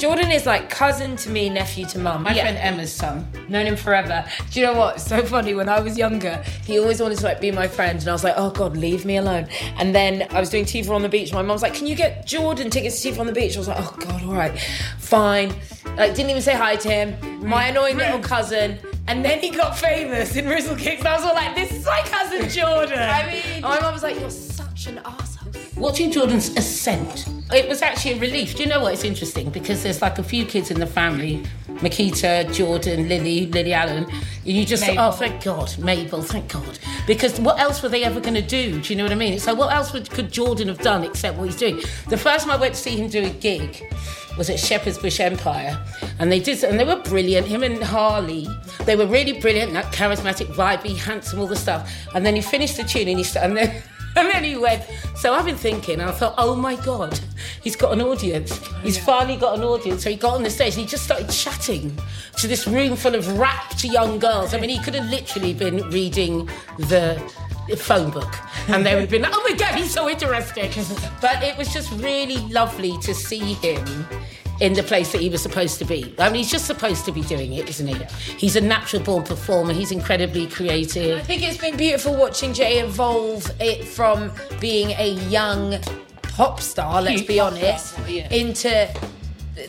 Jordan is like cousin to me, nephew to mum. My friend Emma's son. Known him forever. Do you know what? So funny. When I was younger, he always wanted to like be my friend, and I was like, oh god, leave me alone. And then I was doing T4 on the beach. My mum was like, can you get Jordan tickets to T4 on the beach? I was like, oh god, all right, fine. Like didn't even say hi to him. My annoying little hmm. cousin. And then he got famous in Rizzle Kicks. And I was all like, this is my cousin Jordan. I mean, my mum was like, you're such an asshole. Watching Jordan's ascent, it was actually a relief. Do you know what? It's interesting because there's like a few kids in the family Miquita, Jordan, Lily, Lily Allen. And you just, Mabel. oh, thank God, Mabel, thank God. Because what else were they ever going to do? Do you know what I mean? So, what else would, could Jordan have done except what he's doing? The first time I went to see him do a gig, was at Shepherd's Bush Empire, and they did, and they were brilliant. Him and Harley, they were really brilliant. That charismatic, vibey, handsome, all the stuff. And then he finished the tune, and he and then. And went, so I've been thinking, and I thought, oh my God, he's got an audience. Oh, he's finally got an audience. So he got on the stage and he just started chatting to this room full of rapt young girls. I mean, he could have literally been reading the phone book and they would have been like, oh my God, he's so interesting. But it was just really lovely to see him in the place that he was supposed to be. I mean, he's just supposed to be doing it, isn't he? He's a natural born performer. He's incredibly creative. I think it's been beautiful watching Jay evolve it from being a young pop star, let's be honest, yeah. into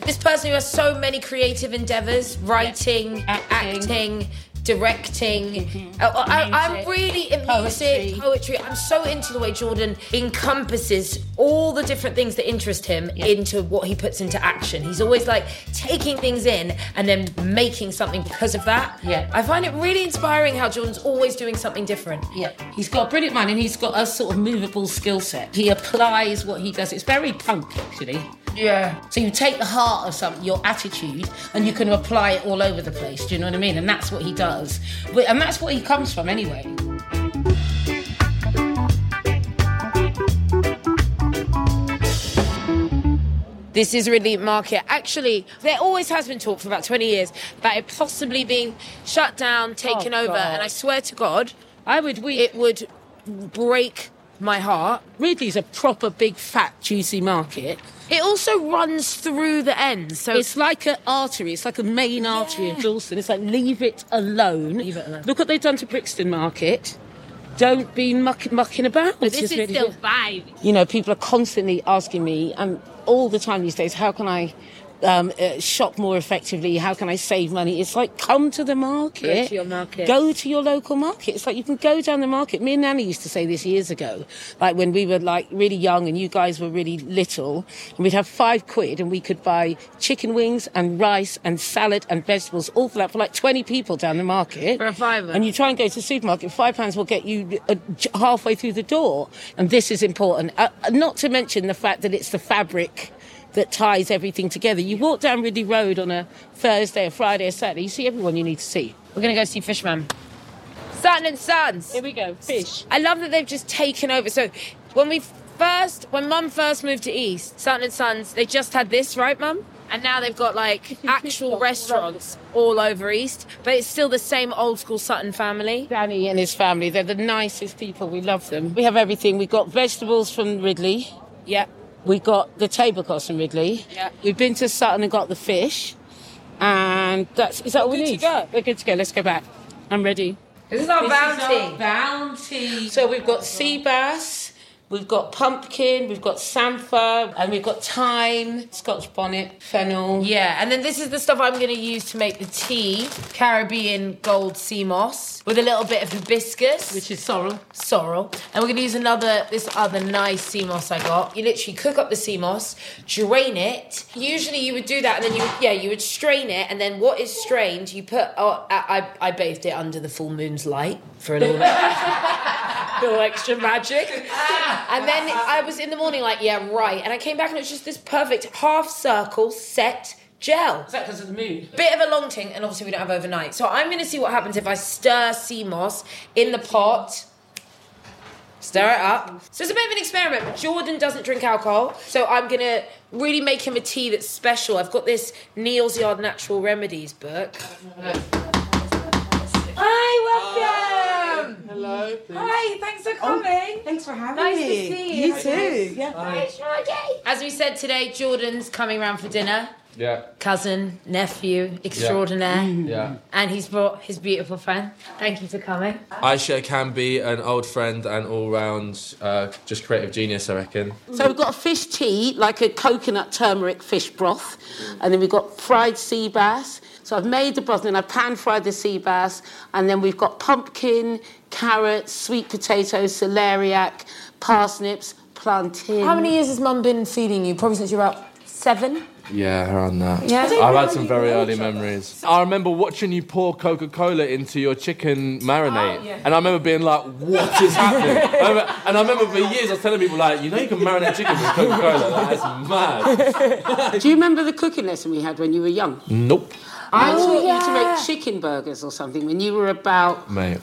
this person who has so many creative endeavors writing, Acting. acting. Directing. Uh, I, I'm really in Poetry. music, poetry. I'm so into the way Jordan encompasses all the different things that interest him into what he puts into action. He's always like taking things in and then making something because of that. Yeah. I find it really inspiring how Jordan's always doing something different. Yeah, he's got a brilliant mind and he's got a sort of movable skill set. He applies what he does. It's very punk, actually. Yeah. So you take the heart of something, your attitude, and you can apply it all over the place. Do you know what I mean? And that's what he does. And that's what he comes from anyway. This is Ridley Market. Actually, there always has been talk for about 20 years about it possibly being shut down, taken Oh, over. God. And I swear to God, I would. We, it would break my heart. Ridley's a proper big, fat, juicy market. It also runs through the end, So It's like an artery. It's like a main artery in Dalston. It's like leave it alone. Leave it alone. Look what they've done to Brixton Market. Don't be muck, mucking about. But It's this is really still good. five. You know, people are constantly asking me, and all the time these days, how can I um, uh, shop more effectively? How can I save money? It's like come to the market. Go to your market. Go to your local market. It's like you can go down the market. Me and Nanny used to say this years ago, like when we were like really young and you guys were really little, and we'd have five quid and we could buy chicken wings and rice and salad and vegetables, all for that for like 20 people down the market. For a fiver. And you try and go to the supermarket, five pounds will get you uh, halfway through the door. And this is important. Uh, not to mention the fact that it's the fabric that ties everything together. You walk down Ridley Road on a Thursday, a Friday, a Saturday, you see everyone you need to see. We're going to go see Fishman. Sutton and Sons. Here we go, fish. I love that they've just taken over. So when we first, when Mum first moved to East, Sutton and Sons, they just had this, right, Mum? And now they've got like actual restaurants all over East, but it's still the same old school Sutton family. Danny and his family, they're the nicest people. We love them. We have everything. We've got vegetables from Ridley. Yeah. We got the tablecloths from Ridley. Yeah. We've been to Sutton and got the fish. And that's is that all we good to need? go. We're good to go. Let's go back. I'm ready. This is our This is bounty. our bounty. So we've got sea bass, we've got pumpkin, we've got samphire, and we've got thyme, scotch bonnet, fennel. Yeah, and then this is the stuff I'm going to use to make the tea Caribbean gold sea moss with a little bit of hibiscus, Which is sorrel. sorrel. And we're going to use another, this other nice sea moss I got. You literally cook up the sea moss, drain it. Usually you would do that and then you, yeah, you would strain it. And then what is strained, you put, oh, I, I I bathed it under the full moon's light for a little, little extra magic. And then I was in the morning like, yeah, right. And I came back and it was just this perfect half circle set gel. Is that because of the moon? Bit of a long ting, and obviously we don't have overnight. So I'm going to see what happens if I stir sea moss in the pot. Stir it up. So it's a bit of an experiment. Jordan doesn't drink alcohol, so I'm going to really make him a tea that's special. I've got this Neal's Yard Natural Remedies book. Hi, welcome. Hello. Hi, thanks for oh, coming. Thanks for having me. Nice to see you. You too. Yeah. As we said today, Jordan's coming round for dinner. Yeah. Cousin, nephew, extraordinaire. Yeah. And he's brought his beautiful friend. Thank you for coming. Ayishat Akanbi an old friend and all round uh, just creative genius, I reckon. So we've got a fish tea, like a coconut turmeric fish broth, and then we've got fried sea bass. So I've made the broth, and I pan fried the sea bass, and then we've got pumpkin, carrots, sweet potatoes, celeriac, parsnips, plantain. How many years has mum been feeding you? Probably since you were about seven? Yeah, around that. Yeah. I've had some very early memories. I remember watching you pour Coca Cola into your chicken marinade. And I remember being like, what is happening? I remember- and I remember for years I was telling people, like, you know, you can marinate chicken with Coca Cola. That's mad. Do you remember the cooking lesson we had when you were young? Nope. I taught you to make chicken burgers or something when you were about Mate.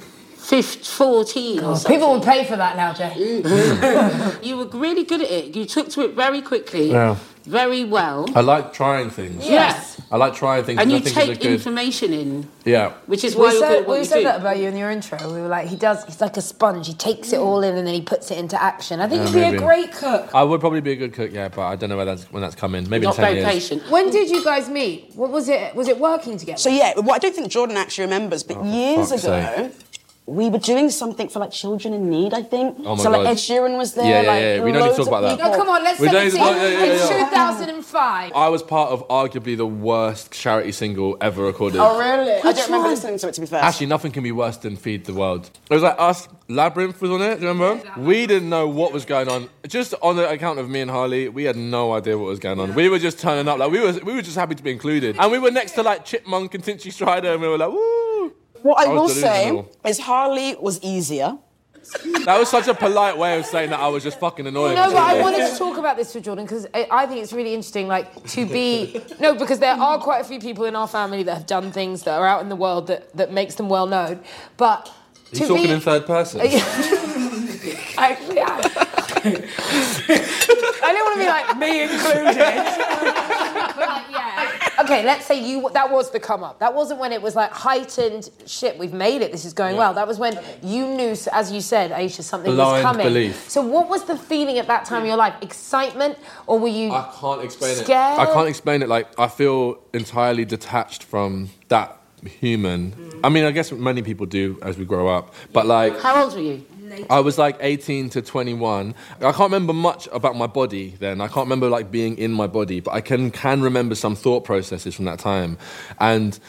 15, 14 or something. People will pay for that now, Jay. Mm-hmm. You were really good at it. You took to it very quickly, Yeah. very well. I like trying things. Yes. I like trying things. And I you think it's a take good. information in, Yeah. which is why We you're said, at we you said do. that about you in your intro. We were like, he does, he's like a sponge. He takes it all in and then he puts it into action. I think Yeah, he'd be a great cook. I would probably be a good cook, yeah, but I don't know when that's, when that's coming. Maybe Not in 10 very years. patient. When did you guys meet? What was it? Was it working together? So yeah, well, I don't think Jordan actually remembers, but oh, years Oh, fuck's ago, sake. We were doing something for like children in need. I think. Oh my so like God. Ed Sheeran was there. Yeah, yeah, like, yeah, we don't need to talk about that. no, come on, let's We set don't the need to scene. talk- yeah, yeah, yeah. 2005. I was part of arguably the worst charity single ever recorded. Oh really? I don't remember listening to it to be fair. Actually, nothing can be worse than Feed the World. It was like us, Labrinth was on it, do you remember? We didn't know what was going on. Just on the account of me and Harley, we had no idea what was going on. We were just turning up, like, we were, we were just happy to be included. And we were next to, like, Chipmunk and Tinchy Stryder, and we were like, woo! What I, I will say is Harley was easier. That was such a polite way of saying that I was just fucking annoying. No, but I wanted to talk about this with Jordan because I, I think it's really interesting, like to be no, because there are quite a few people in our family that have done things that are out in the world that that makes them well known, but Are to you talking be, in third person? Actually, yeah. I didn't want to be like me included. But, like, yeah. Okay, let's say you that was the come up. That wasn't when it was like heightened shit. We've made it. This is going well. That was when you knew, as you said, Aisha, something was Blind coming. belief. So, what was the feeling at that time in your life? Excitement, or were you? I can't explain Scared? it. I can't explain it. Like I feel entirely detached from that human. Mm. I mean, I guess many people do as we grow up. But like, How old were you? I was like 18 to 21. I can't remember much about my body then. I can't remember like being in my body, but I can can remember some thought processes from that time. And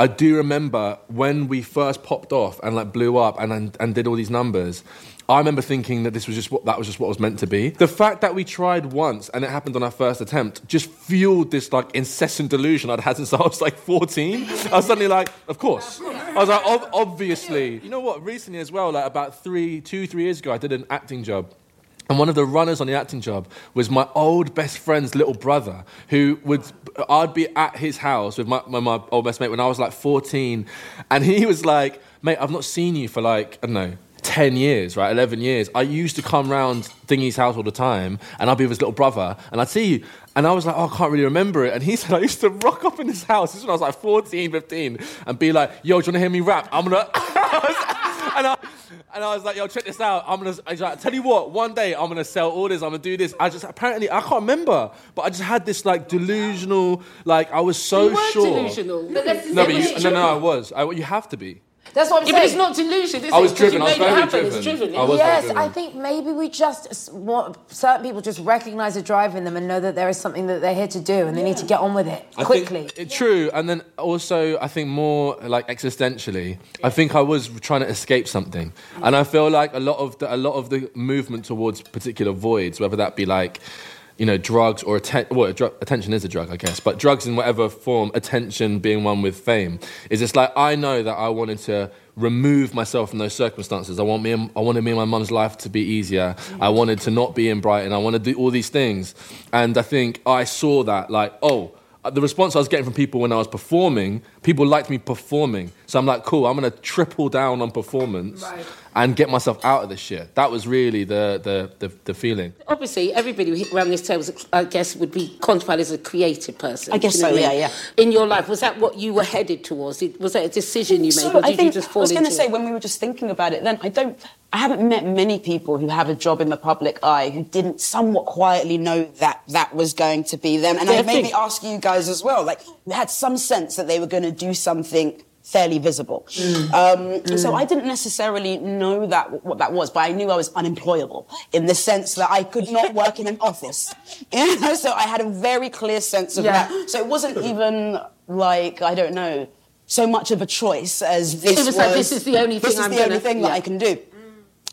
I do remember when we first popped off and like blew up and and, and did all these numbers. I remember thinking that this was just what that was just what was meant to be. The fact that we tried once and it happened on our first attempt just fueled this like incessant delusion I'd had since I was like 14. I was suddenly like, of course. I was like, ob- obviously. You know what? Recently as well, like about three, two, three years ago, I did an acting job. And one of the runners on the acting job was my old best friend's little brother, who would, I'd be at his house with my, my, my old best mate when I was like 14. And he was like, mate, I've not seen you for like, I don't know, 10 years, right? 11 years. I used to come round Thingy's house all the time, and I'd be with his little brother, and I'd see you. And I was like, oh, I can't really remember it. And he said, I used to rock up in his house. This is when I was like 14, 15, and be like, yo, do you want to hear me rap? I'm going to. And I, and I was like, yo, check this out. I'm gonna I like, tell you what, one day I'm gonna sell all this, I'm gonna do this. I just apparently I can't remember, but I just had this like delusional, like I was so sure. You were sure. delusional. No, but you, no, no, I was. I, you have to be. That's what I'm yeah, but it's not delusion, This is I it? driven, You I was made it very happen. It's driven. driven. I was yes, very I think maybe we just want certain people just recognize the drive in them and know that there is something that they're here to do and they need to get on with it I quickly. Think, true, and then also I think more like existentially. I think I was trying to escape something, and I feel like a lot of the, a lot of the movement towards particular voids, whether that be like. You know, drugs or atten- well, dr- attention is a drug, I guess, but drugs in whatever form, attention being one with fame, is just like I know that I wanted to remove myself from those circumstances. I want me, and, I wanted me and my mum's life to be easier. I wanted to not be in Brighton. I wanted to do all these things, and I think I saw that like, oh, Uh, the response I was getting from people when I was performing, people liked me performing. So I'm like, cool, I'm gonna triple down on performance and get myself out of this shit. That was really the the the, the feeling. Obviously, everybody around this table, I guess, would be quantified as a creative person. I guess Do you know so, what yeah. In your life, was that what you were headed towards? Was that a decision you made, So or did I think you just fall I was going to into say it? when we were just thinking about it, then I don't. I haven't met many people who have a job in the public eye who didn't somewhat quietly know that that was going to be them. And Yeah, I maybe think- ask you guys as well. Like, we had some sense that they were going to do something fairly visible. Um, and So I didn't necessarily know that what that was, but I knew I was unemployable in the sense that I could not work in an office. You know? So I had a very clear sense of Yeah. that. So it wasn't even like I don't know so much of a choice as this It was like, this is the only this thing is I'm the gonna- thing that. I can do.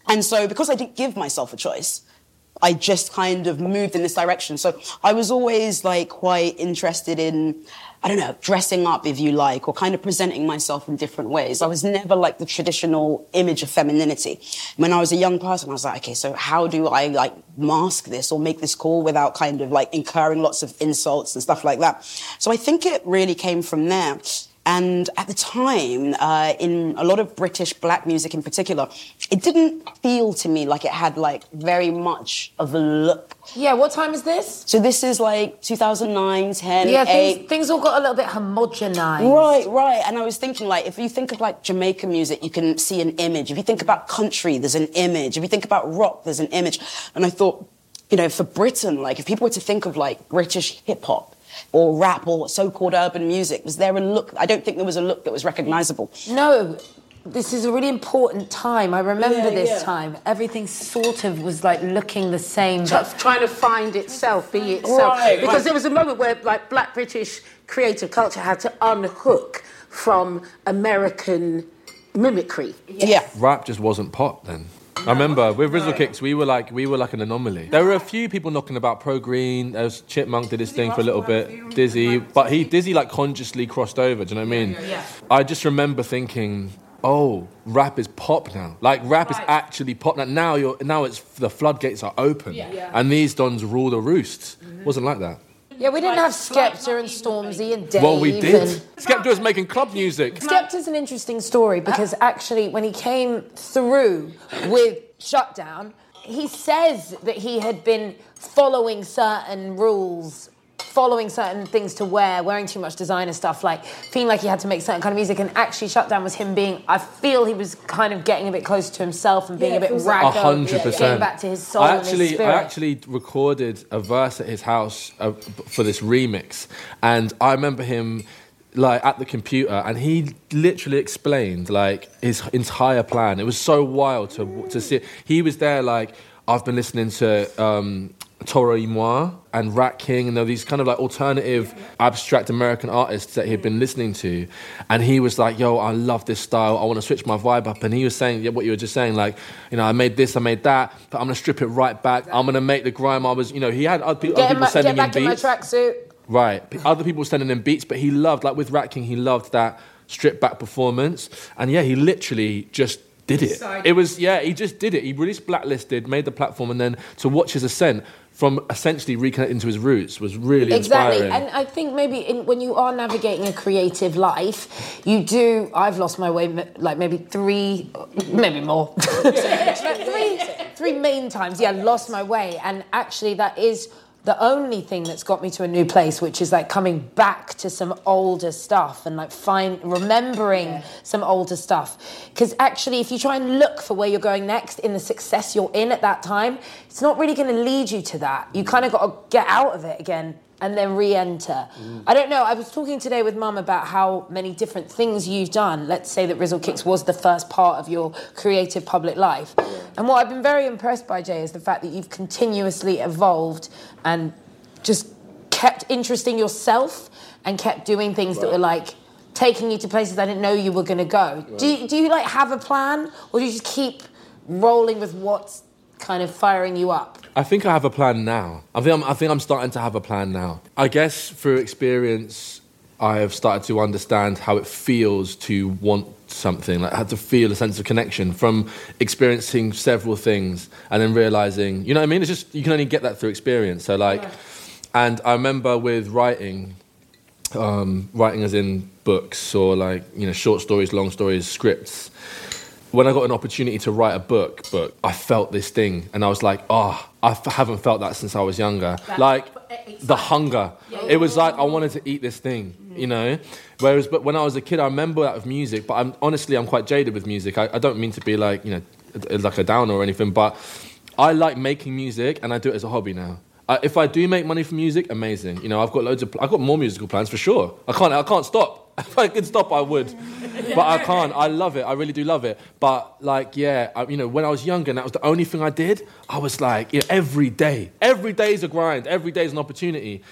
And so because I didn't give myself a choice, I just kind of moved in this direction. So I was always like quite interested in, I don't know, dressing up if you like, or kind of presenting myself in different ways. I was never like the traditional image of femininity. When I was a young person, I was like, okay, so how do I like mask this or make this cool without kind of like incurring lots of insults and stuff like that? So I think it really came from there. And at the time, uh, in a lot of British black music in particular, it didn't feel to me like it had like very much of a look. yeah, what time is this? So this is like 2009, 10, Yeah, 8. things, things all got a little bit homogenized. Right, right. And I was thinking, like, if you think of like Jamaican music, you can see an image. If you think about country, there's an image. If you think about rock, there's an image. And I thought, you know, for Britain, like, if people were to think of like British hip hop or rap or so-called urban music, was there a look? I don't think there was a look that was recognizable. No, this is a really important time. I remember Yeah, this yeah. time. Everything sort of was like looking the same. Try- But trying to find itself, be itself. Right, because right. there was a moment where, like, Black British creative culture had to unhook from American mimicry. Yeah. Rap just wasn't pop then. I remember with Rizzle Kicks, we were like we were like an anomaly. There were a few people knocking about Pro Green. There was Chipmunk did his thing for a little bit. Dizzee, but he Dizzee like consciously crossed over. Do you know what I mean? I just remember thinking, oh, rap is pop now. Like rap is actually pop now. Now you're now it's the floodgates are open, and these dons rule the roost. Wasn't like that. Yeah, we didn't have Skepta and Stormzy and Dave. Well, we did. and- Skepta was making club music. Skepta's an interesting story because actually, when he came through with Shutdown, he says that he had been following certain rules, following certain things to wear, wearing too much designer stuff, like feeling like he had to make certain kind of music. And actually, Shutdown was him being, I feel he was kind of getting a bit close to himself and being a bit A raggo, hundred percent. back to his soul I and his actually. I actually recorded a verse at his house uh, for this remix, and I remember him like at the computer, and he literally explained like his entire plan. It was so wild to to see. He was there like I've been listening to. Um, Toro y Moi and Ratking, and there were these kind of like alternative, abstract American artists that he'd been listening to. And he was like, Yo, I love this style. I want to switch my vibe up. And he was saying yeah, what you were just saying, like, you know, I made this, I made that, but I'm going to strip it right back. I'm going to make the grime I was, you know, he had other, pe- other people my, sending get back him in my beats. tracksuit. Right. Other people sending him beats, but he loved, like with Ratking, he loved that stripped back performance. And yeah, he literally just did it. It was, yeah, he just did it. He released Blacklisted, made the platform, and then to watch his ascent from essentially reconnecting to his roots was really Exactly, inspiring. and I think maybe in, when you are navigating a creative life, you do. I've lost my way, like maybe three, maybe more, three, three main times. Yeah, lost my way, and actually, that is the only thing that's got me to a new place, which is like coming back to some older stuff and like find remembering some older stuff. Because actually, if you try and look for where you're going next in the success you're in at that time, it's not really going to lead you to that. You mm. kind of got to get out of it again and then re-enter. I don't know. I was talking today with Mum about how many different things you've done. Let's say that Rizzle Kicks was the first part of your creative public life. And what I've been very impressed by, Jay, is the fact that you've continuously evolved and just kept interesting yourself and kept doing things that were like taking you to places I didn't know you were going to go. Do, you, do you like have a plan or do you just keep rolling with what's kind of firing you up? I think I have a plan now. I think I'm, I think I'm starting to have a plan now. I guess through experience, I have started to understand how it feels to want something, like how to feel a sense of connection from experiencing several things and then realizing, you know what I mean? It's just, you can only get that through experience. So, like, and I remember with writing, um, writing as in books or like, you know, short stories, long stories, scripts when I got an opportunity to write a book, book, I felt this thing, and I was like, oh, I f- haven't felt that since I was younger. like the hunger. It was like I wanted to eat this thing, you know. Whereas, but when I was a kid, I remember that with music. But I'm honestly, I'm quite jaded with music. I, I don't mean to be like, you know, like a downer or anything, but I like making music, and I do it as a hobby now. Uh, if I do make money from music, amazing. You know, I've got loads of, I've got more musical plans for sure. I can't, I can't stop. If I could stop, I would, but I can't. I love it. I really do love it. But like, yeah, I, you know, when I was younger, and that was the only thing I did. I was like, you know, every day, every day is a grind. Every day is an opportunity.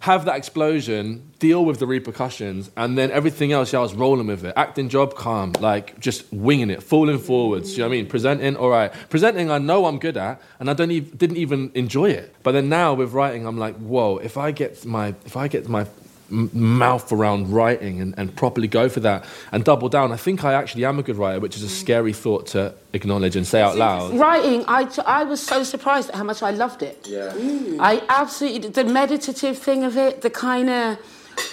Have that explosion, deal with the repercussions, and then everything else, yeah, I was rolling with it. Acting job, calm, like just winging it, falling forwards. You know what I mean? Presenting, all right. Presenting, I know I'm good at, and I don't even, didn't even enjoy it. But then now with writing, I'm like, whoa, if I get my, if I get my mouth around writing and, and properly go for that and double down, I think I actually am a good writer, which is a scary thought to acknowledge and say out loud. Writing, I, I was so surprised at how much I loved it. Yeah. Mm. I absolutely, the meditative thing of it, the kind of,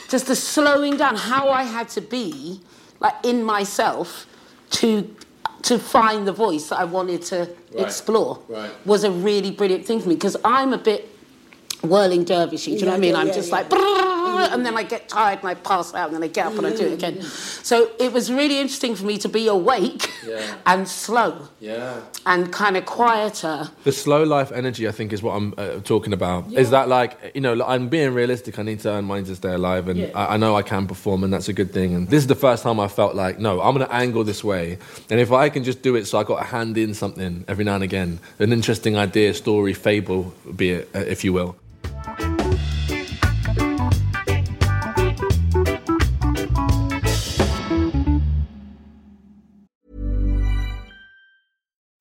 just the slowing down, how I had to be, like in myself, to to find the voice that I wanted to explore right. was a really brilliant thing for me because I'm a bit whirling dervishy. Do you know what I mean? I'm just like, and then I get tired and I pass out and then I get up and I do it again. So it was really interesting for me to be awake Yeah. and slow Yeah. and kind of quieter. The slow life energy, I think, is what I'm uh, talking about. Is that like, you know, like, I'm being realistic. I need to earn money to stay alive, and I, I know I can perform, and that's a good thing. And this is the first time I felt like, no, I'm going to angle this way, and if I can just do it, so I got a hand in something every now and again, an interesting idea, story, fable, be it, uh, if you will.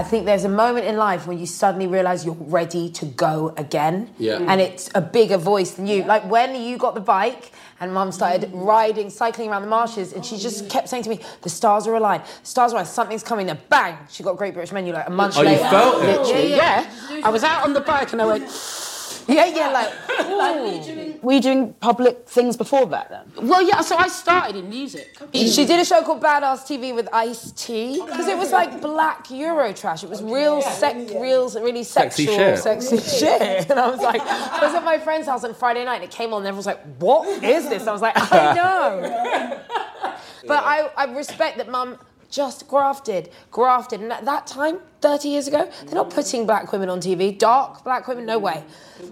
I think there's a moment in life when you suddenly realize you're ready to go again. Yeah. And it's a bigger voice than you. Like when you got the bike and mum started riding, cycling around the marshes, and she just kept saying to me, The stars are aligned, stars are aligned, something's coming. Then bang, she got Great British Menu like a month Oh, you felt it? Literally, Yeah, I was out on the bike and I went, Yeah, yeah, like. Were you doing public things before that then? well, yeah, so I started in music. She did a show called Badass TV with Ice T because it was like black Euro trash. It was real, sec, real, really Sexy sexual, shit. sexy shit. And I was like, I was at my friend's house on Friday night and it came on and everyone was like, "What is this?" I was like, "I know." but I, I respect that Mum just grafted, grafted. And at that time, 30 years ago, they're not putting black women on TV. Dark black women, no way.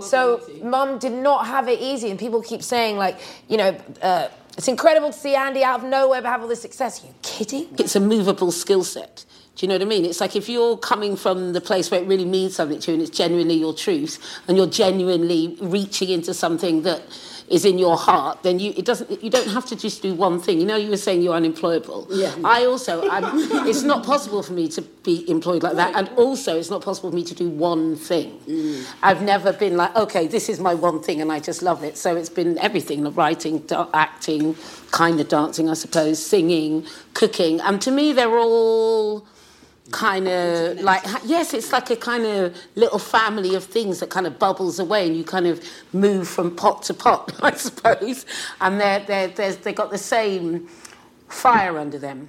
So mum did not have it easy. And people keep saying, like, you know, uh, it's incredible to see Andi out of nowhere but have all this success. Are you kidding? It's a movable skill set. Do you know what I mean? It's like if you're coming from the place where it really means something to you and it's genuinely your truth and you're genuinely reaching into something that is in your heart, then you it doesn't you don't have to just do one thing. You know, you were saying you're unemployable. Yeah. I also I'm, it's not possible for me to be employed like that, and also it's not possible for me to do one thing. Mm. I've never been like, okay, this is my one thing, and I just love it. So it's been everything: writing, acting, kind of dancing, I suppose, singing, cooking, and to me they're all kind of like yes it's like a kind of little family of things that kind of bubbles away and you kind of move from pot to pot i suppose and they're, they're, they're, they got the same fire under them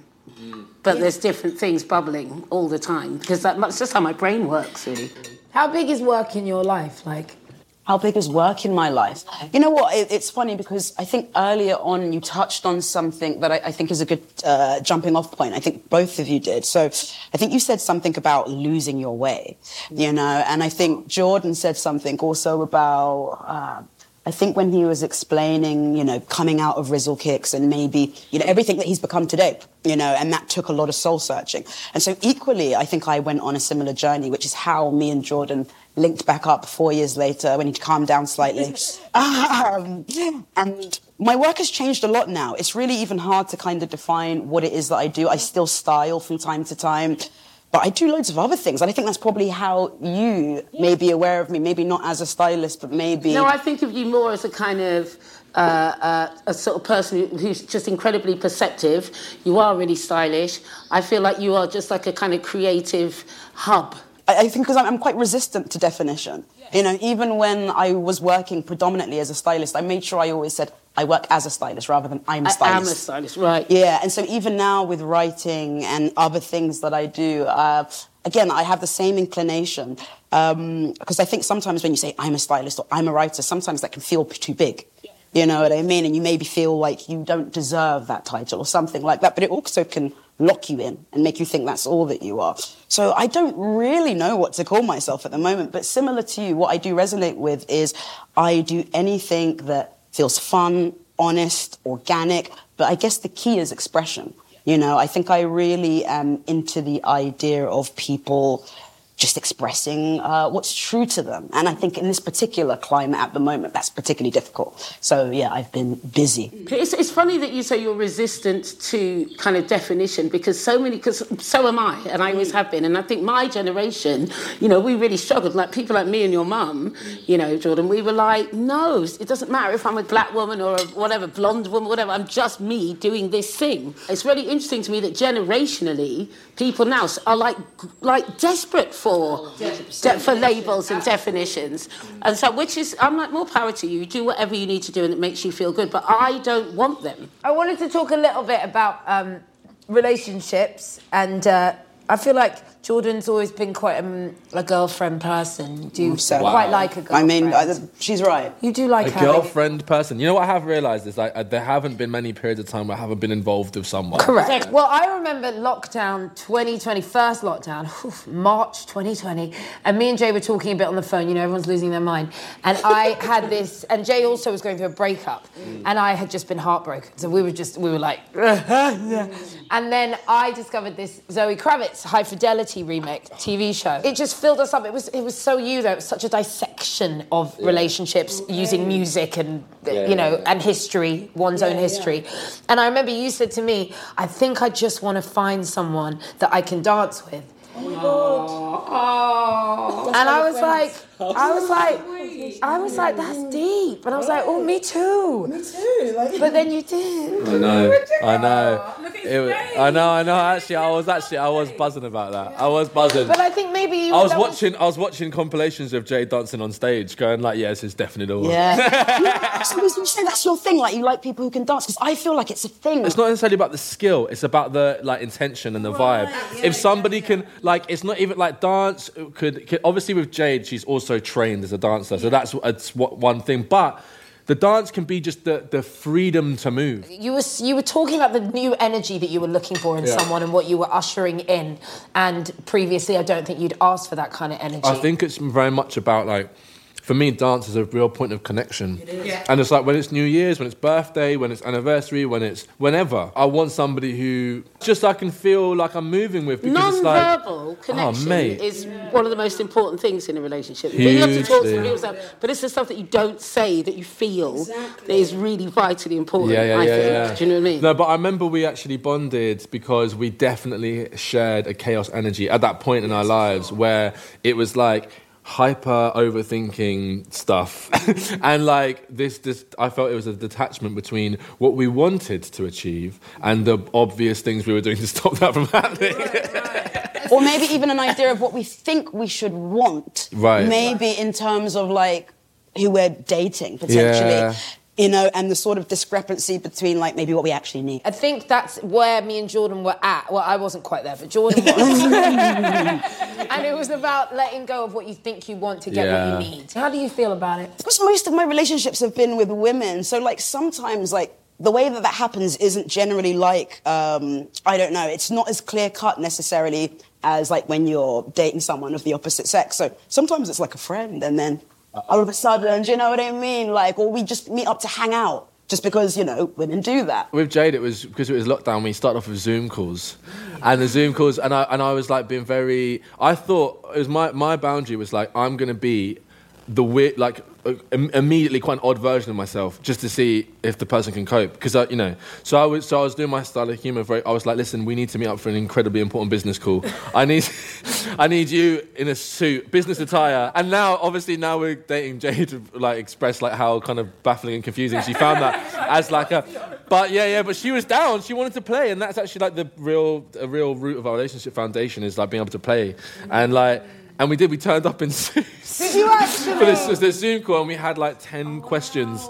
but there's different things bubbling all the time because that, that's just how my brain works really How big is work in your life? Like, How big is work in my life? You know what? It, it's funny because I think earlier on you touched on something that I, I think is a good uh, jumping off point. I think both of you did. So I think you said something about losing your way, you know, and I think Jordan said something also about. Uh, I think when he was explaining, you know, coming out of Rizzle kicks and maybe, you know, everything that he's become today, you know, and that took a lot of soul searching. And so equally, I think I went on a similar journey, which is how me and Jordan linked back up four years later when he'd calmed down slightly. Um, and my work has changed a lot now. It's really even hard to kind of define what it is that I do. I still style from time to time. But I do loads of other things, and I think that's probably how you may be aware of me. Maybe not as a stylist, but maybe. No, I think of you more as a kind of uh, uh, a sort of person who's just incredibly perceptive. You are really stylish. I feel like you are just like a kind of creative hub. I, think because I'm, I'm quite resistant to definition. You know, even when I was working predominantly as a stylist, I made sure I always said I work as a stylist rather than I'm a stylist. I am a stylist, right? Yeah, and so even now with writing and other things that I do, uh, again, I have the same inclination. Because I think sometimes when you say I'm a stylist or I'm a writer, sometimes that can feel too big. You know what I mean? And you maybe feel like you don't deserve that title or something like that. But it also can lock you in and make you think that's all that you are. So I don't really know what to call myself at the moment. But similar to you, what I do resonate with is I do anything that feels fun, honest, organic. But I guess the key is expression. You know, I think I really am into the idea of people just expressing uh, what's true to them. And I think in this particular climate at the moment, that's particularly difficult. So yeah, I've been busy. It's, it's funny that you say you're resistant to kind of definition because so many, because so am I, and I always have been. And I think my generation, you know, we really struggled. Like people like me and your mum, you know, Jordan, we were like, no, it doesn't matter if I'm a black woman or a whatever, blonde woman, whatever, I'm just me doing this thing. It's really interesting to me that generationally, people now are like, like desperate for, de- for labels and definitions. And so, which is, I'm like, more power to you. Do whatever you need to do and it makes you feel good. But I don't want them. I wanted to talk a little bit about um, relationships, and uh, I feel like Jordan's always been quite um, a girlfriend person. You do So- quite like a I girlfriend. I mean, I, she's right. you do like a having- girlfriend person. You know what I have realised is like uh, there haven't been many periods of time where I haven't been involved with someone. Correct. Well, I remember lockdown 2020, first lockdown, oof, March 2020, and me and Jay were talking a bit on the phone. You know, everyone's losing their mind. And I had this, and Jay also was going through a breakup, and I had just been heartbroken. So we were just, we were like, and then I discovered this Zoe Kravitz High Fidelity remake TV show. It just filled us up. It was, it was so you though. It was such a dissection of relationships using music and, you know, and history, one's own history. And I remember you said to me, I think I just want to find someone that I can dance with. Oh, And I was like, Oh. I was like, I was like, that's mm. deep. And I was like, oh, me too. Me too. But then you did. I know, I know. It was- I know, I know. Actually, I was actually, I was buzzing about that. I was buzzing. But I think maybe you. I was that watching, I was watching compilations of Jay dancing on stage, going like, "Yeah, this is definitely the one." Yeah. so you say that's your thing, like you like people who can dance, because I feel like it's a thing. It's not necessarily about the skill; it's about the like intention and the vibe. if somebody can, like, it's not even like dance could, could. Obviously, with Jade, she's also trained as a dancer, so that's, that's what one thing. But the dance can be just the, the freedom to move. You were you were talking about the new energy that you were looking for in Yeah. someone and what you were ushering in, and previously I don't think you'd asked for that kind of energy. I think it's very much about like, for me, dance is a real point of connection. Yeah. And it's like when it's New Year's, when it's birthday, when it's anniversary, when it's whenever. I want somebody who just I can feel like I'm moving with because it's like, Non-verbal oh connection mate, is one of the most important things in a relationship. You have to talk to people, stuff, but it's the stuff that you don't say that you feel that is really vitally important. Yeah, yeah, I yeah, think. yeah. Do you know what I mean? No, but I remember we actually bonded because we definitely shared a chaos energy at that point in our lives where it was like hyper overthinking stuff and like this this i felt it was a detachment between what we wanted to achieve and the obvious things we were doing to stop that from happening or maybe even an idea of what we think we should want. Right. Maybe in terms of like who we're dating potentially. Yeah. You know, and the sort of discrepancy between like maybe what we actually need. I think that's where me and Jordan were at. Well, I wasn't quite there, but Jordan was. and it was about letting go of what you think you want to get Yeah. what you need. How do you feel about it? Because most of my relationships have been with women, so like sometimes like the way that that happens isn't generally like um, I don't know. It's not as clear cut necessarily as like when you're dating someone of the opposite sex. So sometimes it's like a friend, and then all of a sudden, do you know what I mean? Like, or we just meet up to hang out. Just because you know women do that. with Jade, it was because it was lockdown. We started off with Zoom calls, and the Zoom calls, and I and I was like being very. I thought it was my my boundary was like I'm gonna be the weird, like immediately quite an odd version of myself, just to see if the person can cope. Because I, you know, so I was so I was doing my style of humor. Very, I was like, listen, we need to meet up for an incredibly important business call. I need, I need you in a suit, business attire. And now, obviously, now we're dating Jade. to, Like express like how kind of baffling and confusing she found that as like a. But yeah, yeah. But she was down. She wanted to play, and that's actually like the real, a real root of our relationship foundation is like being able to play, and like. And we did. We turned up in suits Did you actually? for this, this Zoom call, and we had like ten oh, questions.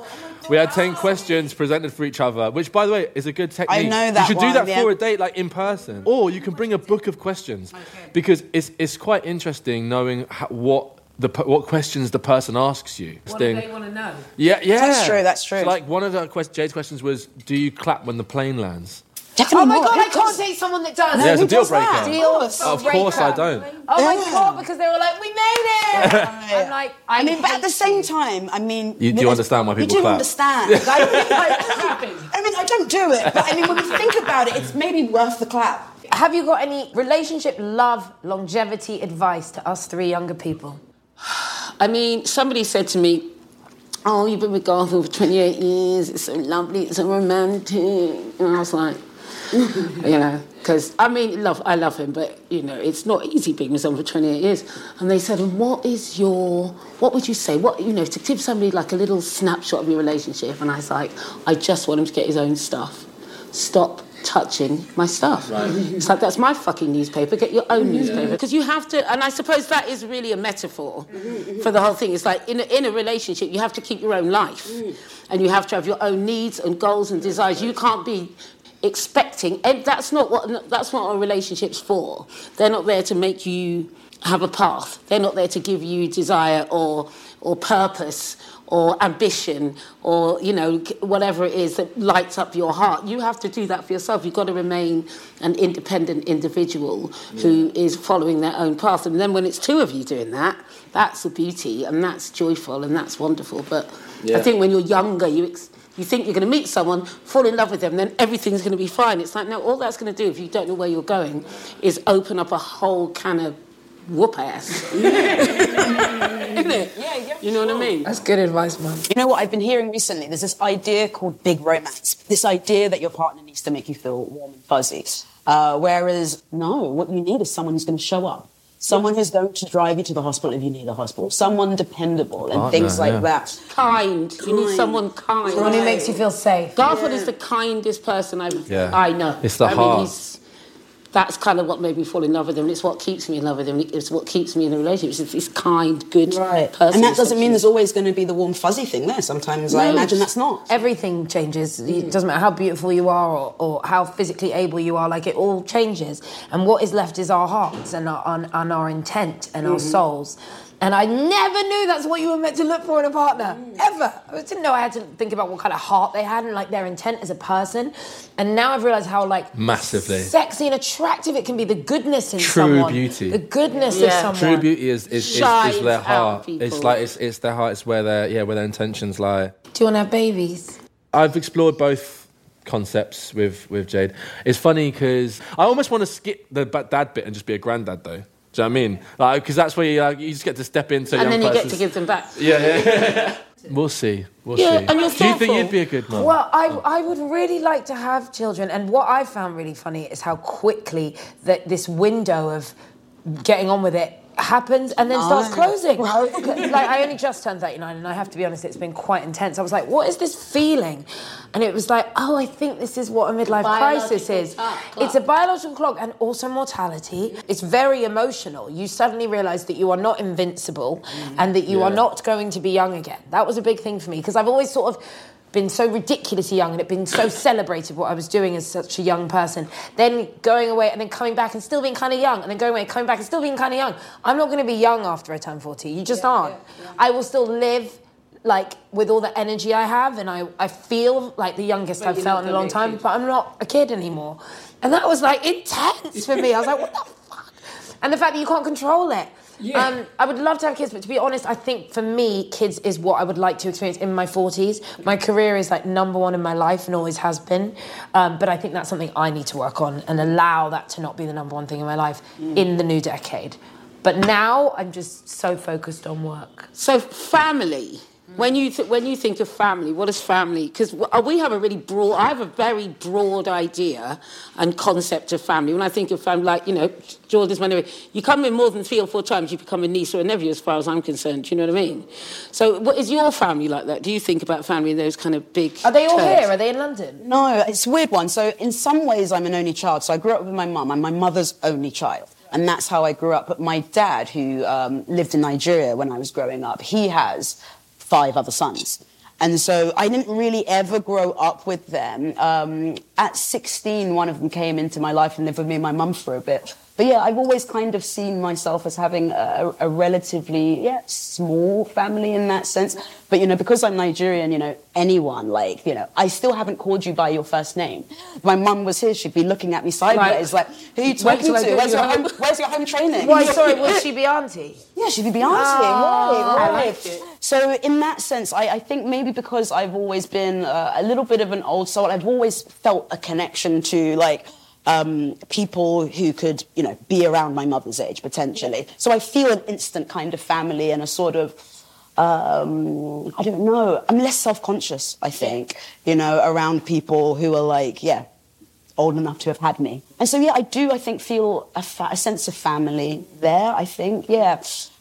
We had ten questions presented for each other, which, by the way, is a good technique. I know that You should one, do that yeah. for a date, like in person, or you can bring a book of questions, because it's it's quite interesting knowing how, what the per- what questions the person asks you. What Thing. do they want to know? Yeah, yeah. That's true, that's true. So, like one of the quest- Jade's questions was, "Do you clap when the plane lands?" Oh my god, I can't date someone that does. Yeah, it's a Who deal does that? breaker. Deal Of course, I don't. Oh my god, because they were like, we made it. I'm like, I, I mean, but at the same time, I mean, You do understand why You people do clap. understand. Like, I, think, like, I mean, I don't do it, but I mean, when we think about it, it's maybe worth the clap. Have you got any relationship, love, longevity advice to us three younger people? I mean, somebody said to me, Oh, you've been with Garfield for 28 years. It's so lovely. It's so romantic. And I was like, you know, because I mean, love, I love him, but you know, it's not easy being with someone for 28 years. And they said, "And what is your, what would you say? What you know, to give somebody like a little snapshot of your relationship?" And I was like, "I just want him to get his own stuff. Stop." Touching my stuff. It's like that's my fucking newspaper. Get your own newspaper because you have to. And I suppose that is really a metaphor for the whole thing. It's like in a, in a relationship, you have to keep your own life, mm. and you have to have your own needs and goals and desires. You can't be expecting and that's not what that's not what a relationship's for. They're not there to make you have a path. They're not there to give you desire or or purpose or ambition or you know whatever it is that lights up your heart. You have to do that for yourself. You've got to remain an independent individual who is following their own path. And then when it's two of you doing that that's the beauty and that's joyful and that's wonderful. But i think when you're younger you ex- you think you're going to meet someone, fall in love with them, then everything's going to be fine. It's like, no, all that's going to do, if you don't know where you're going, is open up a whole can of whoop ass. Isn't it? Yeah, yeah. You know what I mean? That's good advice, man. You know what I've been hearing recently? There's this idea called big romance. This idea that your partner needs to make you feel warm and fuzzy. Uh, whereas, no, what you need is someone who's going to show up. Someone who's going to drive you to the hospital if you need a hospital. Someone dependable and Partner, things like yeah. that. Kind. You need someone kind. Someone who makes you feel safe. Garfield is the kindest person I've, Yeah. I know. It's the I heart. Mean, he's, that's kind of what made me fall in love with him. It's what keeps me in love with him. It's what keeps me in a relationship. It's this kind, good Right. person. And that doesn't mean there's always going to be the warm fuzzy thing there. Sometimes I imagine that's not. Everything changes. It mm. doesn't matter how beautiful you are or, or how physically able you are, like it all changes. And what is left is our hearts and our, and, and our intent and our mm-hmm. souls. And I never knew that's what you were meant to look for in a partner, Mm. ever. I didn't know I had to think about what kind of heart they had and like their intent as a person. And now I've realized how like Massively. sexy and attractive it can be. The goodness in True someone, beauty. the goodness of someone. True beauty is is, is, is Shines their heart. It's like it's, it's their heart. It's where their yeah where their intentions lie. Do you want to have babies? I've explored both concepts with with Jade. It's funny because I almost want to skip the dad bit and just be a granddad though. Do you know what I mean? Like because that's where you, like, you just get to step into and young then you get to give them back. Yeah, yeah. we'll see. We'll Yeah, see. and you're Do you think you'd be a good mum? Well, I, I would really like to have children, and what I found really funny is how quickly that this window of getting on with it happens and then starts oh. closing. like I only just turned 39, and I have to be honest, it's been quite intense. I was like, "What is this feeling?" And it was like, "Oh, I think this is what a midlife crisis is. clock, It's a biological clock, and also mortality. It's very emotional. You suddenly realise that you are not invincible, and that you are not going to be young again. That was a big thing for me because I've always sort of been so ridiculously young and it been so celebrated what I was doing as such a young person. Then going away and then coming back and still being kind of young, and then going away, coming back and still being kind of young. I'm not going to be young after I turn 40. You just aren't. I will still live like with all the energy I have, and I, I feel like the youngest I've felt in a long time, but I'm not a kid anymore. And that was like intense for me. I was like, what the fuck? And the fact that you can't control it. Um, I would love to have kids, but to be honest, I think for me, kids is what I would like to experience in my 40s. My career is like number one in my life and always has been. Um, but I think that's something I need to work on and allow that to not be the number one thing in my life in the new decade. But now I'm just so focused on work. So family. When you th- when you think of family, what is family? Because we have a really broad. I have a very broad idea and concept of family. When I think of family, like you know, Jordan's my nephew. You come in more than three or four times, you become a niece or a nephew, as far as I'm concerned. Do you know what I mean? So, what is your family like that? Do you think about family in those kind of big? Are they all terms? here? Are they in London? No, it's a weird one. So in some ways, I'm an only child. So I grew up with my mum. I'm my mother's only child. And that's how I grew up. But my dad, who um, lived in Nigeria when I was growing up, he has five other sons. And so I didn't really ever grow up with them. Um, at 16, one of them came into my life and lived with me and my mum for a bit. But yeah, I've always kind of seen myself as having a, a relatively, yeah, small family in that sense. But, you know, because I'm Nigerian, you know, anyone, like, you know, I still haven't called you by your first name. My mum was here, she'd be looking at me sideways, like, who are you talking to? Where's you your, home. where's your home training? Why, sorry, would she be auntie? Yeah, she'd be auntie. Oh, right, I right. liked it. So in that sense, I, I think maybe because I've always been uh, a little bit of an old soul, I've always felt a connection to like um, people who could, you know, be around my mother's age potentially. So I feel an instant kind of family and a sort of. Um, I don't know. I'm less self-conscious, I think, you know, around people who are like, yeah, old enough to have had me. And so, yeah, I do, I think, feel a, fa- a sense of family there, I think, yeah.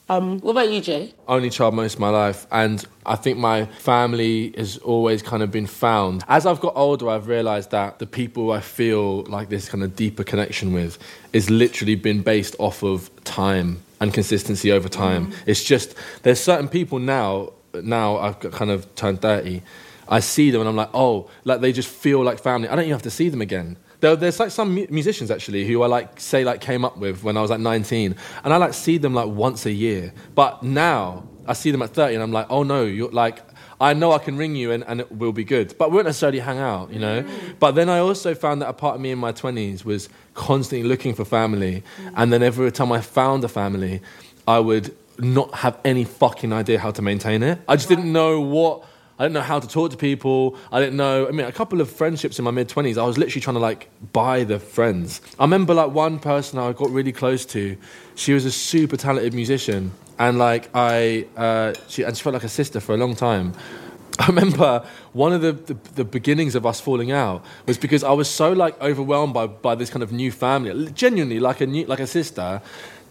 Um, What about you, Jay? only child most of my life, and I think my family has always kind of been found. As I've got older, I've realised that the people I feel like this kind of deeper connection with is literally been based off of time and consistency over time. It's just there's certain people now. Now I've kind of turned thirty. I see them and I'm like, oh, like they just feel like family. I don't even have to see them again. There, there's like some mu- musicians actually who I like say like came up with when I was like 19, and I like see them like once a year. But now I see them at 30, and I'm like, oh no, you're like. I know I can ring you and, and it will be good, but we won't necessarily hang out, you know. Mm. But then I also found that a part of me in my 20s was constantly looking for family, mm. and then every time I found a family, I would not have any fucking idea how to maintain it. I just didn't know what I didn't know how to talk to people. I didn't know. I mean, a couple of friendships in my mid twenties. I was literally trying to like buy the friends. I remember like one person I got really close to. She was a super talented musician, and like I, uh, she and she felt like a sister for a long time. I remember one of the, the, the beginnings of us falling out was because I was so like overwhelmed by, by this kind of new family, genuinely like a new, like a sister,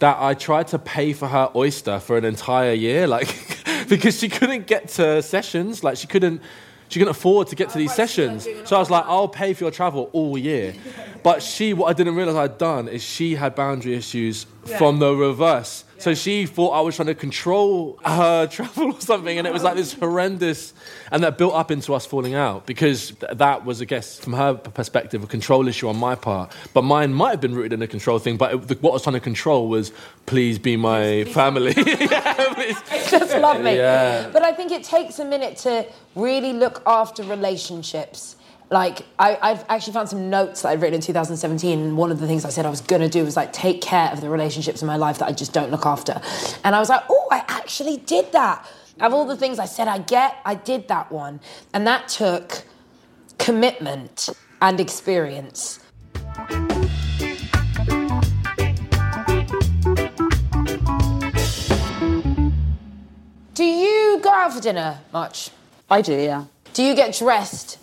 that I tried to pay for her oyster for an entire year, like because she couldn't get to sessions, like she couldn't she couldn't afford to get to these sessions. So I was like, I'll pay for your travel all year. But she, what I didn't realize I'd done is she had boundary issues from the reverse. So she thought I was trying to control her travel or something, and it was like this horrendous, and that built up into us falling out because that was, I guess, from her perspective, a control issue on my part. But mine might have been rooted in a control thing. But it, the, what I was trying to control was, please be my family. yeah, just love me. Yeah. But I think it takes a minute to really look after relationships. Like I, I've actually found some notes that I'd written in 2017, and one of the things I said I was gonna do was like take care of the relationships in my life that I just don't look after. And I was like, oh, I actually did that. Of all the things I said I get, I did that one, and that took commitment and experience. Do you go out for dinner much? I do, yeah. Do you get dressed?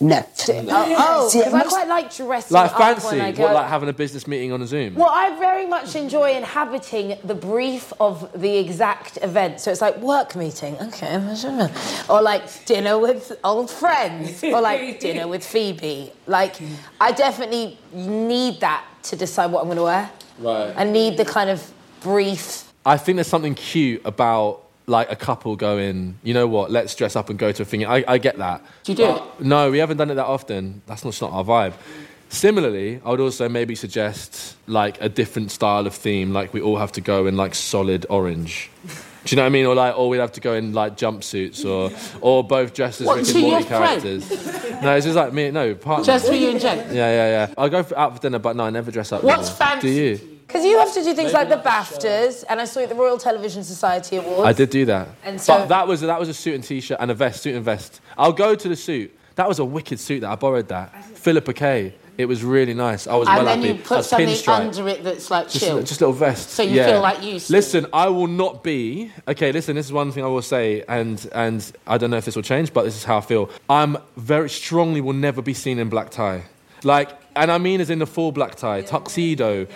No. Oh, oh, See, because I quite like dressing Like up fancy, when I go. what, like having a business meeting on a Zoom? well, I very much enjoy inhabiting the brief of the exact event. So it's like work meeting, okay, or like dinner with old friends, or like dinner with Phoebe. Like, I definitely need that to decide what I'm going to wear. Right. I need the kind of brief. I think there's something cute about like a couple going, you know what, let's dress up and go to a thing. I, I get that. Do you do But No, we haven't done it that often. That's not, not our vibe. Similarly, I would also maybe suggest like a different style of theme, like we all have to go in like solid orange. Do you know what I mean? Or like, or we'd have to go in like jumpsuits, or or both dressed as What, Rick and Morty characters. no, it's just like me. No, partner. Just for you and Jen. yeah, yeah, yeah. I'll go for, out for dinner, but no, I never dress up. What's anymore. fancy? Do you? Because you have to do things like the BAFTAs, and I saw you at the Royal Television Society Awards. I did do that. And so- but that was that was a suit and t-shirt and a vest, suit and vest. I'll go to the suit. That was a wicked suit that I borrowed. That Filippa K. It was really nice. I was And well then happy. you put something pinstripe. under it that's like Just, chill. just a little vest. So you yeah. feel like you. Listen, I will not be. Okay, listen. This is one thing I will say, and and I don't know if this will change, but this is how I feel. I'm very strongly will never be seen in black tie, like, and I mean as in the full black tie, tuxedo.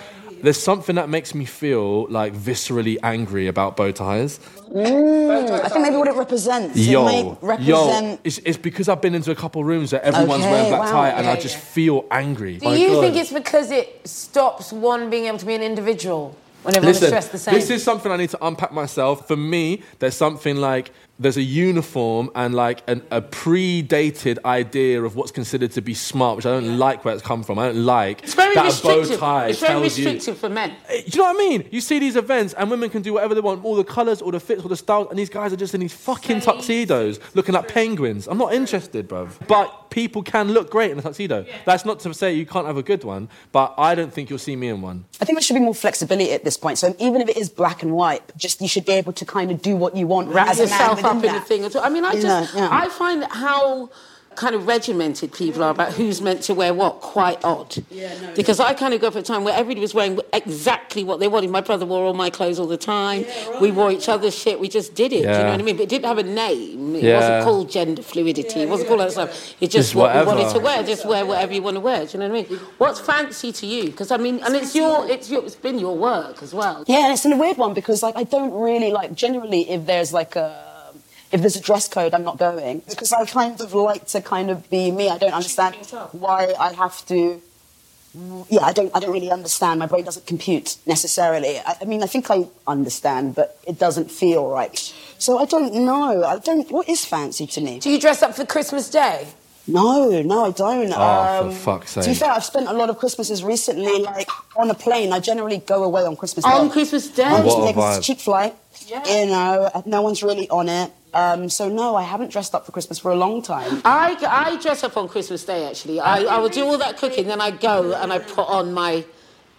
There's something that makes me feel like viscerally angry about bow ties. Mm. I think maybe what it represents. it Yo, may yo, it's, it's because I've been into a couple rooms where everyone's Okay, wearing black wow, tie, and I just yeah. feel angry. Do you think it's because it stops one being able to be an individual when everyone's Listen, dressed the same? this is something I need to unpack myself. For me, there's something like there's a uniform and like an, a predated idea of what's considered to be smart, which I don't like where it's come from. I don't like It's very that a bow restrictive. tie It's very tells you. restrictive for men. Eh, do you know what I mean? You see these events and women can do whatever they want, all the colours, all the fits, all the styles, and these guys are just in these fucking tuxedos looking like penguins. I'm not interested, bruv. But people can look great in a tuxedo. That's not to say you can't have a good one, but I don't think you'll see me in one. I think there should be more flexibility at this point. So even if it is black and white, just you should be able to kind of do what you want. wrap as a man yourself within up in the thing. as well. I mean, I just, know, yeah. I find how kind of regimented people are about who's meant to wear what quite odd. because I kind of go for a time where everybody was wearing exactly what they wanted. My brother wore all my clothes all the time. We wore each other's shit. We just did it. Do you know what I mean? But it didn't have a name. It Yeah. wasn't called gender fluidity. it wasn't called that stuff. It's just, Just what we wanted to wear. Just wear whatever you want to wear. Do you know what I mean? What's fancy to you? Because I mean, and it's your, it's your, it's been your work as well. Yeah, and it's in a weird one because like I don't really like generally if there's like a if there's a dress code, I'm not going because I kind of like to kind of be me. I don't understand why I have to. Yeah, I don't. I don't really understand. My brain doesn't compute necessarily. I, I mean, I think I understand, but it doesn't feel right. So I don't know. I don't. What is fancy to me? Do you dress up for Christmas Day? No, no, I don't. Oh, for um, fuck's sake. To be fair, I've spent a lot of Christmases recently, like on a plane. I generally go away on Christmas Day. On Christmas Day? On What a Christmas Day, 'cause vibe. it's a cheap flight. You know, no one's really on it. Um, so no, I haven't dressed up for Christmas for a long time. I, I dress up on Christmas Day actually. I, I will do all that cooking, then I go and I put on my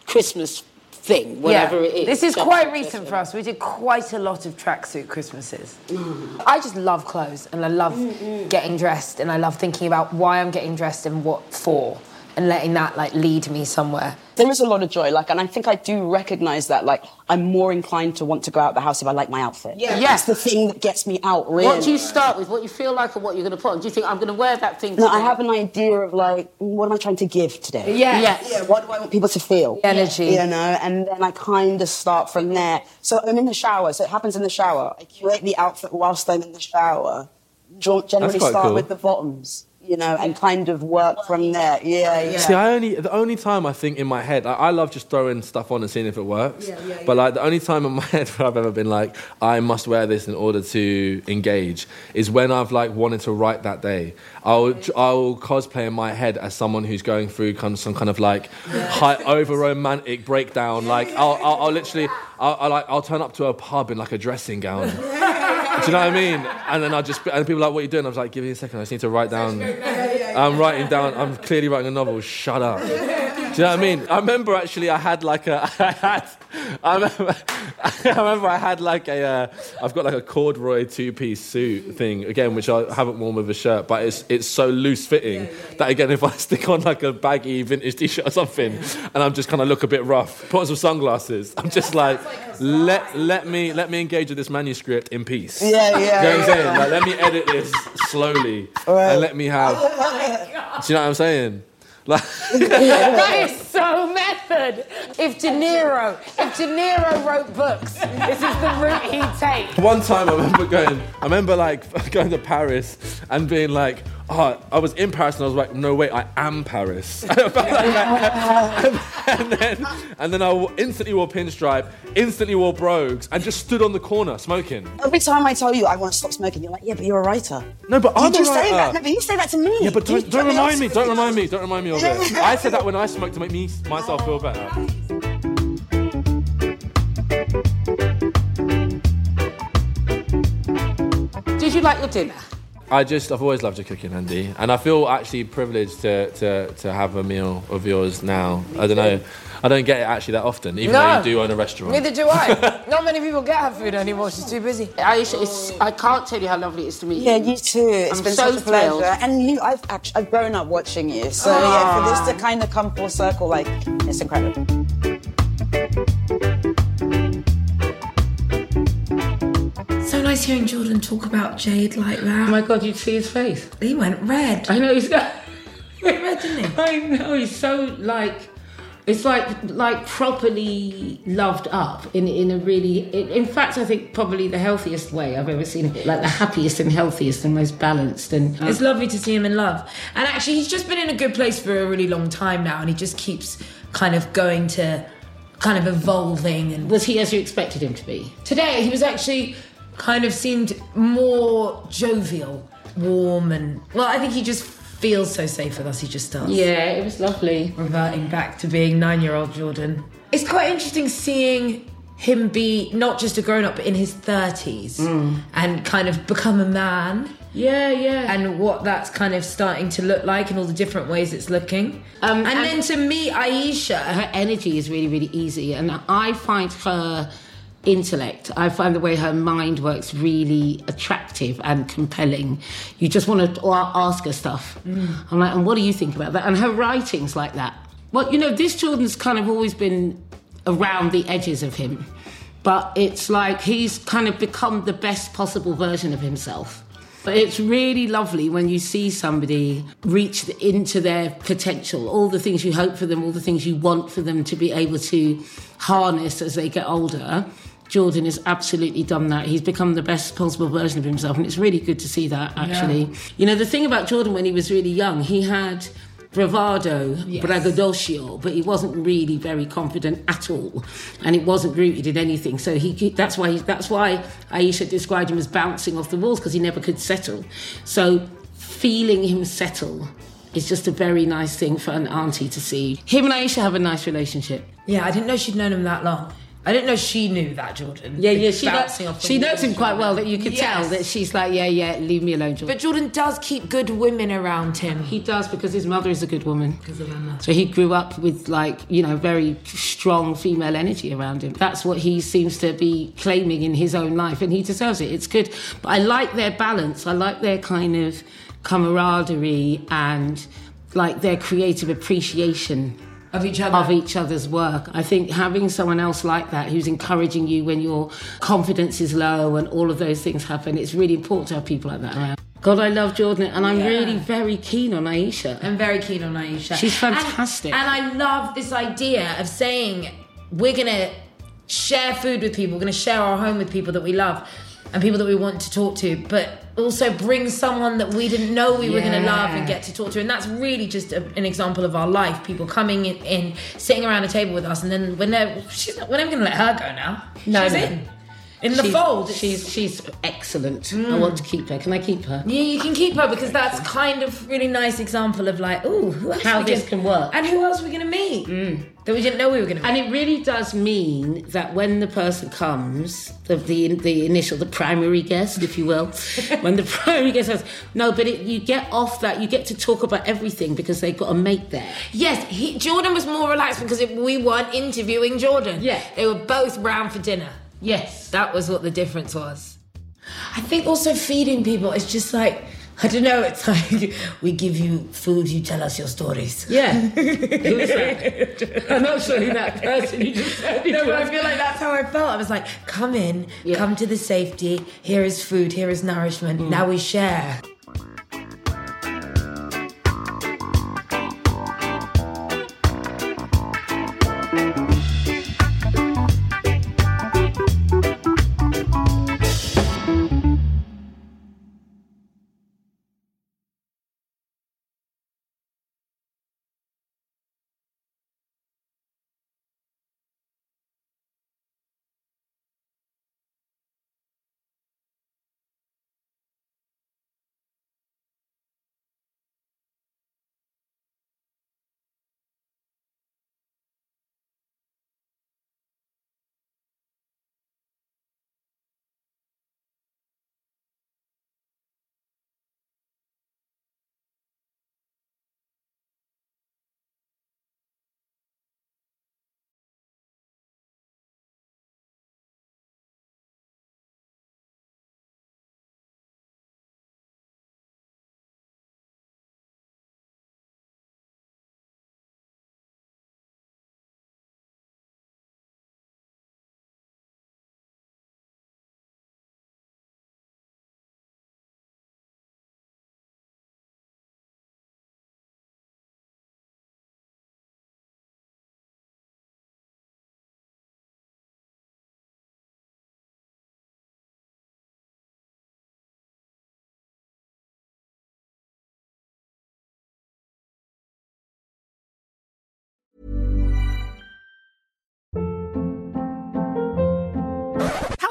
Christmas thing, whatever it is. This is Just- quite just- recent for us. We did quite a lot of tracksuit Christmases. I just love clothes and I love getting dressed and I love thinking about why I'm getting dressed and what for and letting that like lead me somewhere. There is a lot of joy, like, and I think I do recognise that, like, I'm more inclined to want to go out the house if I like my outfit. Yeah. yes. that's the thing that gets me out. Really. What do you start with? What you feel like or what you're going to put on? Do you think I'm going to wear that thing? No, I have an idea of like, what am I trying to give today? Yeah. Yes. Yeah, what do I want people to feel? Energy. You know, and then I kind of start from there. So I'm in the shower, so it happens in the shower. I curate the outfit whilst I'm in the shower. Gen- Generally quite start cool. with the bottoms. You know, and kind of work from there. Yeah, yeah. See, I only the only time I think in my head, I, I love just throwing stuff on and seeing if it works. But like the only time in my head where I've ever been like, I must wear this in order to engage, is when I've like wanted to write that day. I'll I'll cosplay in my head as someone who's going through kind of some kind of like high over romantic breakdown. Like I'll, I'll, I'll literally I'll, I'll like I'll turn up to a pub in like a dressing gown. Do you know what I mean? And then I just and people are like, "What are you doing?" I was like, "Give me a second. I just need to write down. I'm writing down. I'm clearly writing a novel. Shut up." Do you know what I mean? I remember actually I had like a I had I remember I remember I had like a uh, I've got like a corduroy two piece suit thing again which I haven't worn with a shirt but it's it's so loose fitting that again if I stick on like a baggy vintage t-shirt or something and I'm just kind of look a bit rough put on some sunglasses I'm just like let let me let me engage with this manuscript in peace. Yeah, yeah, you know what I'm yeah. saying? Like let me edit this slowly and let me have do you know what I'm saying? like that is so method. If De Niro, if De Niro wrote books, this is the route he'd take. One time I remember going, I remember like going to Paris and being like, oh, I was in Paris and I was like, no, wait, I am Paris. I like that. and then, and then I w- instantly wore pinstripe, instantly wore brogues, and just stood on the corner smoking. Every time I tell you I want to stop smoking, you're like, yeah, but you're a writer. No, but I'm a just say that. No, but you say that to me. Yeah, but don't, don't you- remind me. Don't remind me. Don't remind me of it. I said that when I smoked to make me myself feel better. Did you like your dinner? I just, I've always loved your cooking, Andi, and I feel actually privileged to, to, to have a meal of yours now. I don't know, I don't get it actually that often, even though you do own a restaurant. Neither do I. Not many people get her food anymore. She's too busy. Aisha, it's, I can't tell you how lovely it is to meet you. Yeah, you. you too. It's I'm been so such a pleasure. thrilled. And you, I've actually, I've grown up watching you. So yeah, for this to kind of come full circle, like, it's incredible. Nice hearing Jordan talk about Jade like that. Oh my God, you'd see his face. He went red. I know he's got. red, didn't he? I know he's so like. It's like like properly loved up in in a really. In, in fact, I think probably the healthiest way I've ever seen it. Like the happiest and healthiest and most balanced and. Uh, it's lovely to see him in love. And actually, he's just been in a good place for a really long time now, and he just keeps kind of going to, kind of evolving. And Was he as you expected him to be? today, he was actually kind of seemed more jovial, warm, and well, I think he just feels so safe with us. He just does. Yeah, it was lovely. reverting back to being nine-year-old Jordan. It's quite interesting seeing him be not just a grown-up, but in his thirties and kind of become a man. Yeah, yeah. and what that's kind of starting to look like and all the different ways it's looking. Um, and, and- then to meet Aisha, her energy is really, really easy. And I find her intellect, I find the way her mind works really attractive and compelling. You just want to ask her stuff. Mm. I'm like, and what do you think about that? And her writing's like that. Well, you know, this Jordan's kind of always been around the edges of him. But it's like he's kind of become the best possible version of himself. But it's really lovely when you see somebody reach into their potential, all the things you hope for them, all the things you want for them to be able to harness as they get older. Jordan has absolutely done that. He's become the best possible version of himself, and it's really good to see that, actually. You know, the thing about Jordan when he was really young, he had bravado, braggadocio, but he wasn't really very confident at all, and it wasn't rooted in anything. So he that's why he, that's why Aisha described him as bouncing off the walls because he never could settle. So feeling him settle is just a very nice thing for an auntie to see. Him and Aisha have a nice relationship. yeah, I didn't know she'd known him that long. I didn't know she knew that Jordan. Yeah, yeah, she, off she knows him quite well. That you could tell that she's like, yeah, yeah, leave me alone, Jordan. But Jordan does keep good women around him. He does because his mother is a good woman. Because of Anna. So he grew up with like, you know, very strong female energy around him. That's what he seems to be claiming in his own life and he deserves it. It's good. But I like their balance. I like their kind of camaraderie and like their creative appreciation Of each other. of each other's work. I think having someone else like that who's encouraging you when your confidence is low and all of those things happen, it's really important to have people like that around. God, I love Jordan, and I'm really very keen on Aisha. I'm very keen on Aisha. She's fantastic. And, and I love this idea of saying we're gonna share food with people, we're gonna share our home with people that we love and people that we want to talk to, but also bring someone that we didn't know we were going to love and get to talk to. And that's really just a, an example of our life. People coming in, in, sitting around a table with us, and then we're never, she's not, we're never going to let her go now. No, she's no. in. In the She's- fold. She's she's excellent. I mm. want to keep her. Can I keep her? Yeah, you can keep her because that's kind of really nice example of like, oh, who else How this can work. and who else are we going to meet mm. that we didn't know we were going to meet. And it really does mean that when the person comes, the the, the initial, the primary guest, if you will, when the primary guest says, no, but it, you get off that, you get to talk about everything because they've got a mate there. Yes, he, Jordan was more relaxed because it, we weren't interviewing Jordan. Yeah. They were both round for dinner. Yes. That was what the difference was. I think also feeding people is just like, I don't know, it's like we give you food, you tell us your stories. Yeah. Who that? I'm not sure who that person you just said. No, but I feel like that's how I felt. I was like, come in, Yeah. come to the safety. Here is food, here is nourishment. Mm. Now we share.